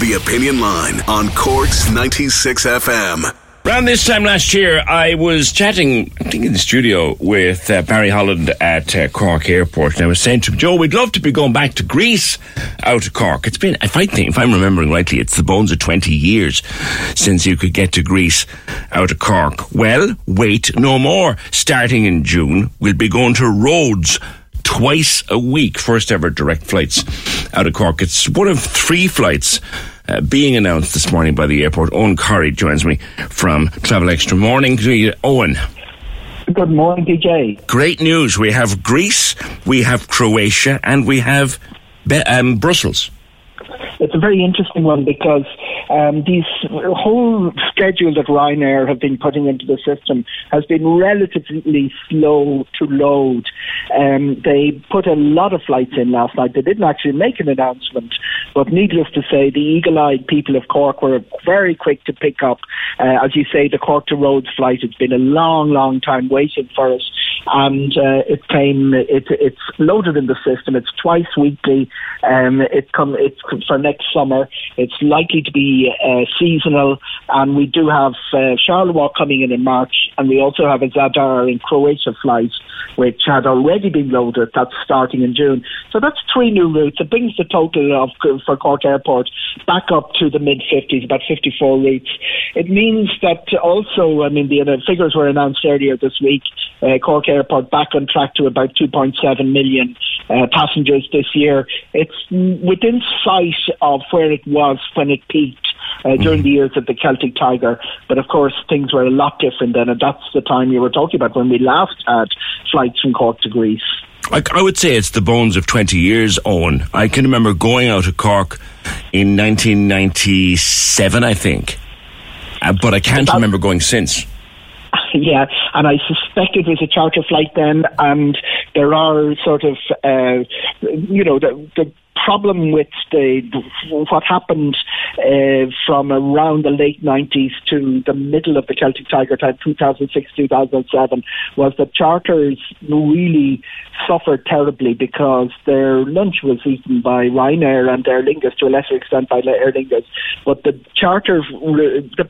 The Opinion Line on Corks 96 FM. Around this time last year, I was chatting, I think in the studio, with uh, Barry Holland at uh, Cork Airport, and I was saying to him, Joe, we'd love to be going back to Greece out of Cork. It's been, if I think, if I'm remembering rightly, it's the bones of 20 years since you could get to Greece out of Cork. Well, wait no more. Starting in June, we'll be going to Rhodes twice a week. First ever direct flights out of Cork. It's one of three flights uh, being announced this morning by the airport. Eoghan Corry joins me from Travel Extra Morning. Eoghan. Good morning, PJ. Great news. We have Greece, we have Croatia, and we have um, Brussels. It's a very interesting one because um, these whole schedule that Ryanair have been putting into the system has been relatively slow to load. Um, they put a lot of flights in last night. They didn't actually make an announcement, but needless to say, the eagle-eyed people of Cork were very quick to pick up. Uh, as you say, the Cork to Rhodes flight. It's been a long, long time waiting for us, and uh, it came. It, it's loaded in the system. It's twice weekly. Um, it come. It's for next summer. It's likely to be uh, seasonal, and we do have uh, Charleroi coming in in March, and we also have a Zadar in Croatia flight, which had already been loaded. That's starting in June. So that's three new routes. It brings the total of for Cork Airport back up to the mid 50s, about 54 routes. It means that also, I mean, the, figures were announced earlier this week. Uh, Cork Airport back on track to about 2.7 million uh, passengers this year. It's within sight of where it was when it peaked uh, during mm. the years of the Celtic Tiger. But of course, things were a lot different then, and that's the time you were talking about when we last had flights from Cork to Greece. I, I would say it's the bones of 20 years, Eoghan. I can remember going out of Cork in 1997, I think. Uh, but I can't remember going since. Yeah, and I suspect it was a charter flight then, and there are sort of, uh, you know, the, the problem with the what happened uh, from around the late 90s to the middle of the Celtic Tiger time, 2006, 2007, was that charters really suffered terribly because their lunch was eaten by Ryanair and Aer Lingus to a lesser extent by Aer Lingus. But the charter, the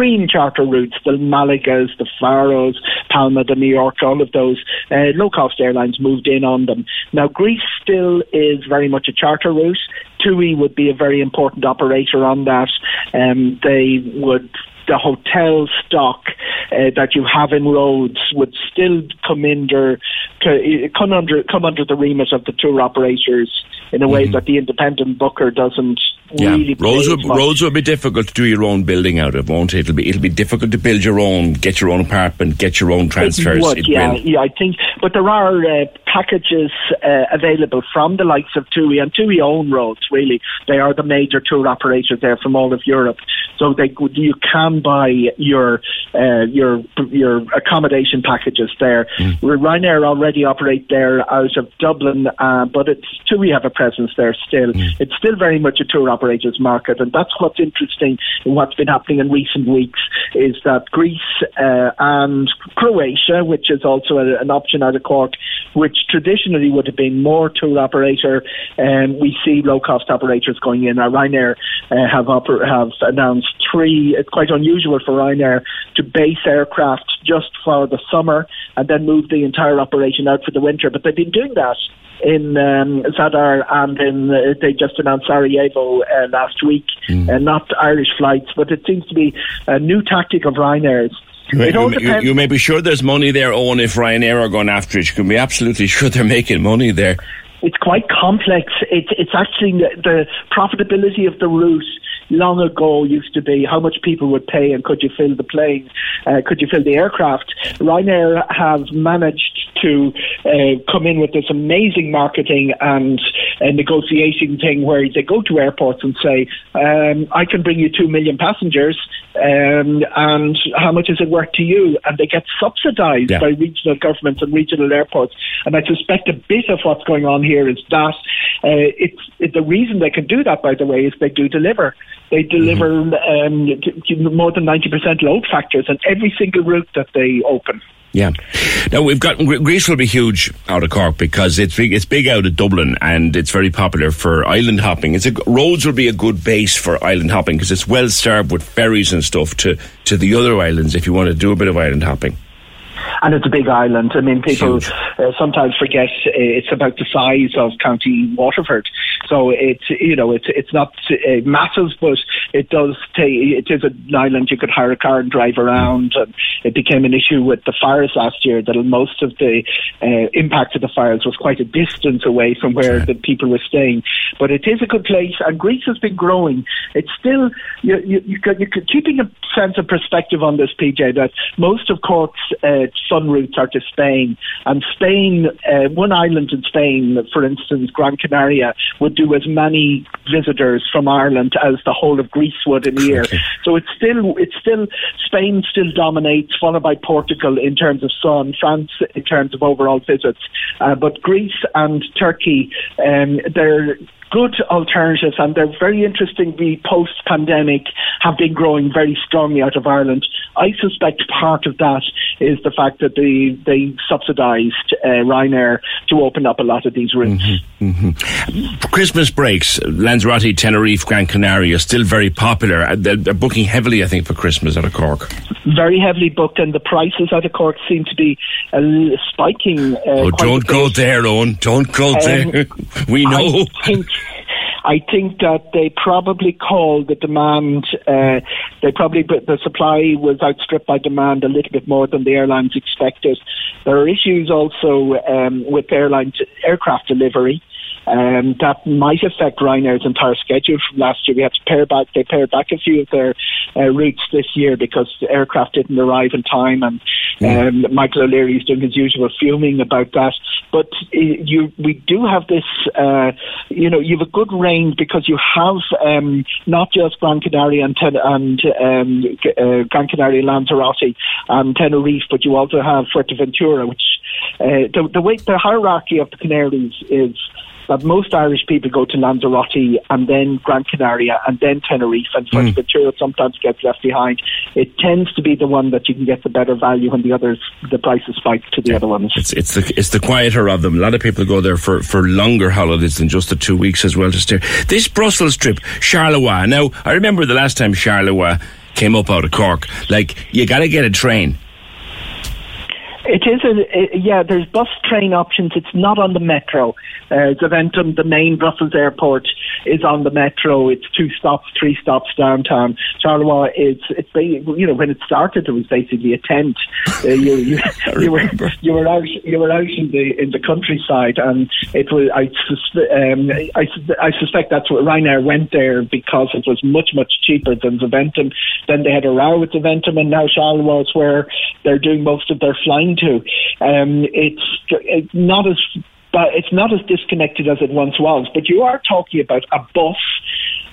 cream charter routes, the Malagas, the Faros, Palma de Mallorca, all of those uh, low cost airlines moved in on them. Now, Greece still is very much a charter route. TUI would be a very important operator on that. Um, they would the hotel stock uh, that you have in Rhodes would still come under come under come under the remit of the tour operators in a way mm-hmm. that the independent booker doesn't yeah. really. Rhodes would, Rhodes would be difficult to do your own building out of, won't it? It'll be it'll be difficult to build your own, get your own apartment, get your own transfers. It would, it yeah, will. yeah, I think. But there are uh, packages uh, available from the likes of TUI and TUI own Rhodes. Really, they are the major tour operators there from all of Europe. So they you can buy your uh, your your accommodation packages there. Mm. Ryanair already operate there out of Dublin, uh, but it's we have a presence there still. Mm. It's still very much a tour operators market, and that's what's interesting in what's been happening in recent weeks is that Greece uh, and Croatia, which is also a, an option out of Cork, which traditionally would have been more tour operator, and um, we see low cost operators going in. Now, Ryanair uh, have oper- have announced three. It's quite unusual for Ryanair to base aircraft just for the summer and then move the entire operation out for the winter. But they've been doing that in um, Zadar and in uh, they just announced Sarajevo uh, last week, mm. uh, not Irish flights, but it seems to be a new tactic of Ryanair's. You, you, you, may be sure there's money there, Eoghan, if Ryanair are going after it. You can be absolutely sure they're making money there. It's quite complex. It, it's actually the, the profitability of the route long ago used to be how much people would pay and could you fill the plane, uh, could you fill the aircraft. Ryanair have managed to uh, come in with this amazing marketing and uh, negotiating thing where they go to airports and say, um, I can bring you two million passengers, um, and how much is it worth to you? And they get subsidised yeah. by regional governments and regional airports. And I suspect a bit of what's going on here is that uh, it's it, the reason they can do that, by the way, is they do deliver. They deliver mm-hmm. um, more than 90% load factors on every single route that they open. Yeah. Now we've got Greece will be huge out of Cork because it's big. It's big out of Dublin and it's very popular for island hopping. It's a, Rhodes will be a good base for island hopping because it's well served with ferries and stuff to to the other islands if you want to do a bit of island hopping and it's a big island. I mean, people uh, sometimes forget uh, it's about the size of County Waterford. So it's you know it's it's not uh, massive, but it does take. It is an island you could hire a car and drive around. And it became an issue with the fires last year that most of the uh, impact of the fires was quite a distance away from where the people were staying. But it is a good place, and Greece has been growing. It's still you you, you, you keeping a sense of perspective on this, PJ. That most of Cork's uh, sun routes are to Spain, and Spain, uh, one island in Spain, for instance, Gran Canaria, would do as many visitors from Ireland as the whole of Greece would in a year. So it's still, it's still Spain still dominates, followed by Portugal in terms of sun, France in terms of overall visits, uh, but Greece and Turkey, um, they're good alternatives, and they're very interesting. interestingly post pandemic have been growing very strongly out of Ireland. I suspect part of that is the fact that they they subsidised uh, Ryanair to open up a lot of these routes. Mm-hmm, mm-hmm. Christmas breaks, Lanzarote, Tenerife, Gran Canaria, are still very popular. Uh, they're, they're, booking heavily, I think, for Christmas out of Cork. Very heavily booked, and the prices out of Cork seem to be uh, spiking. Uh, oh, don't go there, Eoghan. Don't go um, there. we know. I think that they probably called the demand. Uh, they probably the supply was outstripped by demand a little bit more than the airlines expected. There are issues also um, with airline aircraft delivery. Um, that might affect Ryanair's entire schedule from last year. We had to pare back. They pared back a few of their uh, routes this year because the aircraft didn't arrive in time, and um, Michael O'Leary is doing his usual fuming about that. But uh, you, we do have this. Uh, you know, you have a good range because you have um, not just Gran Canaria and, ten, and um, uh, Gran Canaria, Lanzarote, and Tenerife, but you also have Fuerteventura, which uh, the, the way the hierarchy of the Canaries is that most Irish people go to Lanzarote and then Gran Canaria and then Tenerife, and Fuerteventura mm. sometimes gets left behind. It tends to be the one that you can get the better value when the others, the prices spike to the yeah. other ones. It's, it's, the, it's the quieter of them. A lot of people go there for, for longer holidays than just the two weeks as well to stay. This Brussels trip, Charleroi. Now, I remember the last time Charleroi came up out of Cork. Like, you got to get a train it is a, yeah. There's bus train options. It's not on the metro. Uh, Zaventem, the main Brussels airport, is on the metro. It's two stops, three stops downtown. Charleroi is it's you know when it started it was basically a tent. Uh, you, you, you were you were out you were out in the in the countryside, and it was I um, I, I suspect that's what Ryanair went there because it was much much cheaper than Zaventem. Then they had a row with Zaventem, and now Charleroi is where they're doing most of their flying to. Um, it's, it's not as but it's not as disconnected as it once was. But you are talking about a bus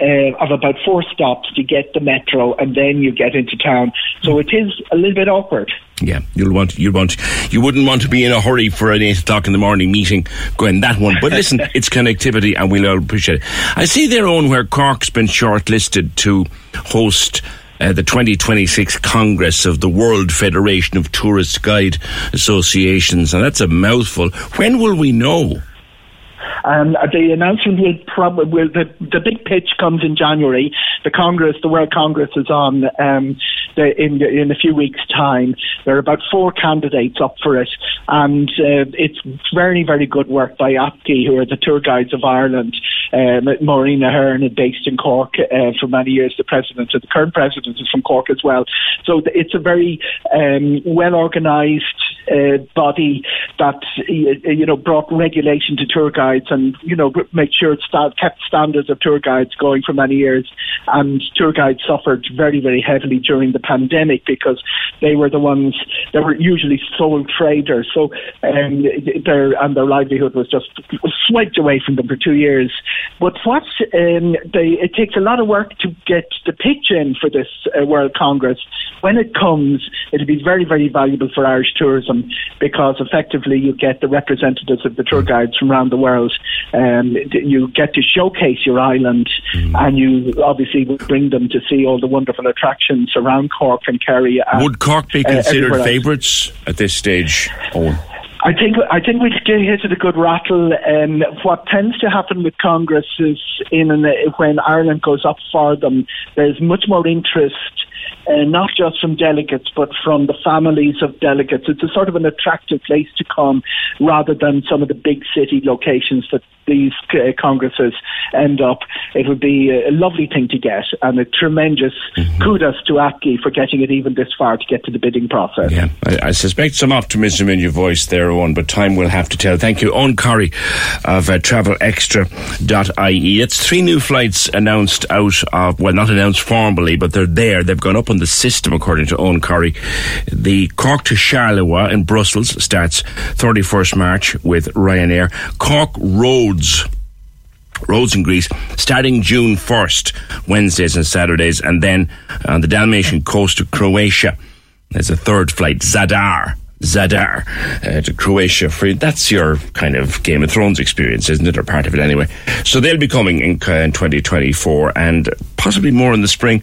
uh, of about four stops to get the metro, and then you get into town. So it is a little bit awkward. Yeah, you'll want you want you wouldn't want to be in a hurry for an eight o'clock in the morning meeting going that one. But listen, it's connectivity, and we'll all appreciate it. I see their own where Cork's been shortlisted to host uh, the 2026 Congress of the World Federation of Tourist Guide Associations, and that's a mouthful. When will we know? Um, the announcement will probably the the big pitch comes in January. The Congress, the World Congress, is on um, in in a few weeks' time. There are about four candidates up for it, and uh, it's very very good work by APGI, who are the tour guides of Ireland. Um, Maureen Aherne is based in Cork uh, for many years. The president, the current president, is from Cork as well. So it's a very um, well organised uh, body that you know brought regulation to tour guides and you know make sure it st- kept standards of tour guides going for many years. And tour guides suffered very very heavily during the pandemic because they were the ones that were usually sole traders. So um, their and their livelihood was just swiped away from them for two years. But what um, they, it takes a lot of work to get the pitch in for this uh, World Congress. When it comes, it'll be very very valuable for Irish tourism because effectively you get the representatives of the tour guides from around the world. Um, you get to showcase your island, mm. and you obviously obviously would bring them to see all the wonderful attractions around Cork and Kerry. And, would Cork be uh, considered else. favourites at this stage? Eoghan? I think I think we get hit at a good rattle. Um, what tends to happen with Congress is in an, when Ireland goes up for them, there's much more interest. Uh, not just from delegates, but from the families of delegates. It's a sort of an attractive place to come rather than some of the big city locations that these uh, congresses end up. It would be a lovely thing to get and a tremendous Mm-hmm. kudos to APGI for getting it even this far to get to the bidding process. Yeah, I, I suspect some optimism in your voice there, Eoghan, but time will have to tell. Thank you. Eoghan Corry of uh, travelextra.ie. It's three new flights announced out of, well, not announced formally, but they're there. They've gone up on the system, according to Eoghan Corry. The Cork to Charleroi in Brussels starts 31st March with Ryanair. Cork Rhodes Rhodes in Greece starting June 1st, Wednesdays and Saturdays, and then on the Dalmatian coast to Croatia. There's a third flight, Zadar. Zadar uh, to Croatia for that's your kind of Game of Thrones experience, isn't it, or part of it anyway? So they'll be coming in, uh, in 2024 and possibly more in the spring.